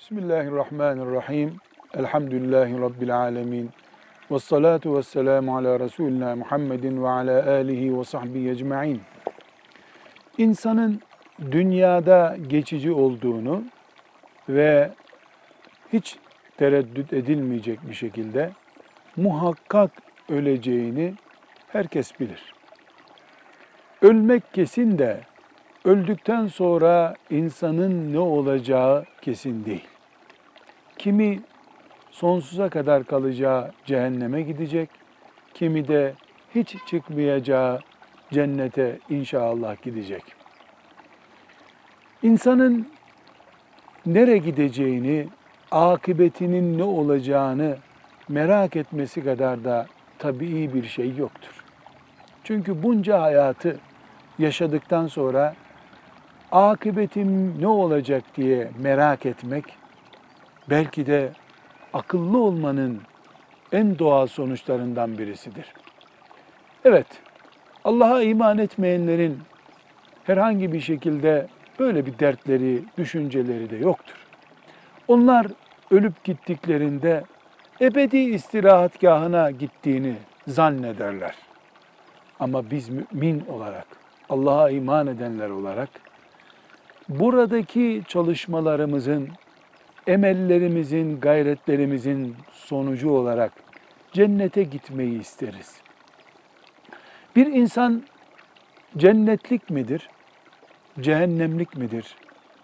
Bismillahirrahmanirrahim. Elhamdülillahi Rabbil alemin. Ve salatu ve selamu ala Resulina Muhammedin ve ala alihi ve sahbihi ecma'in. İnsanın dünyada geçici olduğunu ve hiç tereddüt edilmeyecek bir şekilde muhakkak öleceğini herkes bilir. Ölmek kesin de öldükten sonra insanın ne olacağı kesin değil. Kimi sonsuza kadar kalacağı cehenneme gidecek, kimi de hiç çıkmayacağı cennete inşallah gidecek. İnsanın nere gideceğini, akıbetinin ne olacağını merak etmesi kadar da tabii bir şey yoktur. Çünkü bunca hayatı yaşadıktan sonra akıbetim ne olacak diye merak etmek belki de akıllı olmanın en doğal sonuçlarından birisidir. Evet, Allah'a iman etmeyenlerin herhangi bir şekilde böyle bir dertleri, düşünceleri de yoktur. Onlar ölüp gittiklerinde ebedi istirahatgahına gittiğini zannederler. Ama biz mümin olarak, Allah'a iman edenler olarak buradaki çalışmalarımızın, emellerimizin, gayretlerimizin sonucu olarak cennete gitmeyi isteriz. Bir insan cennetlik midir, cehennemlik midir?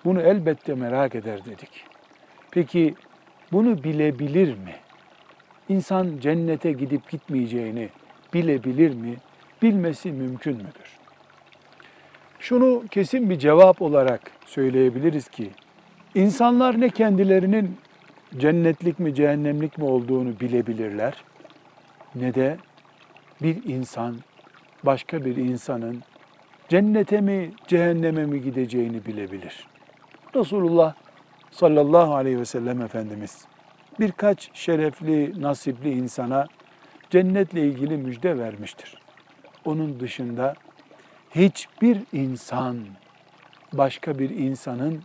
Bunu elbette merak eder dedik. Peki bunu bilebilir mi? İnsan cennete gidip gitmeyeceğini bilebilir mi? Bilmesi mümkün müdür? Şunu kesin bir cevap olarak söyleyebiliriz ki insanlar ne kendilerinin cennetlik mi cehennemlik mi olduğunu bilebilirler ne de bir insan başka bir insanın cennete mi cehenneme mi gideceğini bilebilir. Resulullah sallallahu aleyhi ve sellem Efendimiz birkaç şerefli, nasipli insana cennetle ilgili müjde vermiştir. Onun dışında hiçbir insan başka bir insanın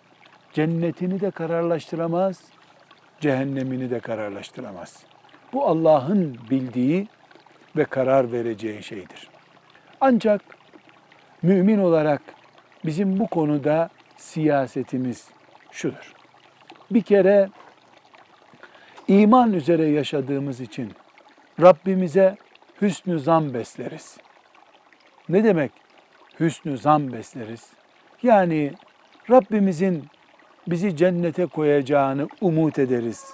cennetini de kararlaştıramaz, cehennemini de kararlaştıramaz. Bu Allah'ın bildiği ve karar vereceği şeydir. Ancak mümin olarak bizim bu konuda siyasetimiz şudur. Bir kere iman üzere yaşadığımız için Rabbimize hüsnü zan besleriz. Ne demek hüsnü zan besleriz? Yani Rabbimizin bizi cennete koyacağını umut ederiz.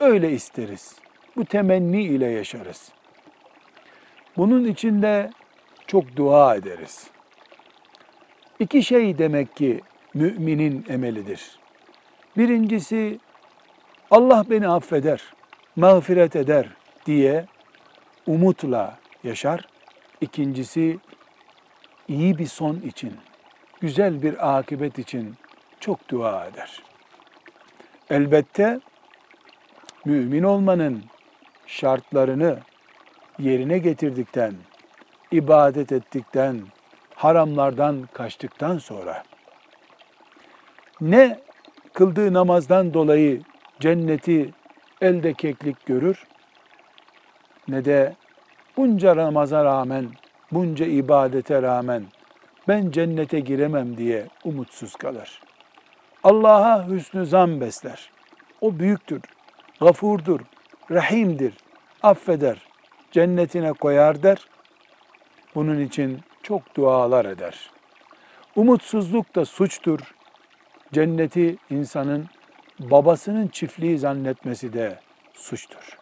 Öyle isteriz. Bu temenni ile yaşarız. Bunun içinde çok dua ederiz. İki şey demek ki müminin emelidir. Birincisi Allah beni affeder, mağfiret eder diye umutla yaşar. İkincisi iyi bir son için, güzel bir akıbet için çok dua eder. Elbette mümin olmanın şartlarını yerine getirdikten, ibadet ettikten, haramlardan kaçtıktan sonra ne kıldığı namazdan dolayı cenneti elde keklik görür ne de bunca namaza rağmen, bunca ibadete rağmen ben cennete giremem diye umutsuz kalır. Allah'a hüsnü zan besler. O büyüktür, gafurdur, rahimdir, affeder, cennetine koyar der. Bunun için çok dualar eder. Umutsuzluk da suçtur. Cenneti insanın babasının çiftliği zannetmesi de suçtur.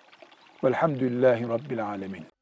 Velhamdülillahi Rabbil Alemin.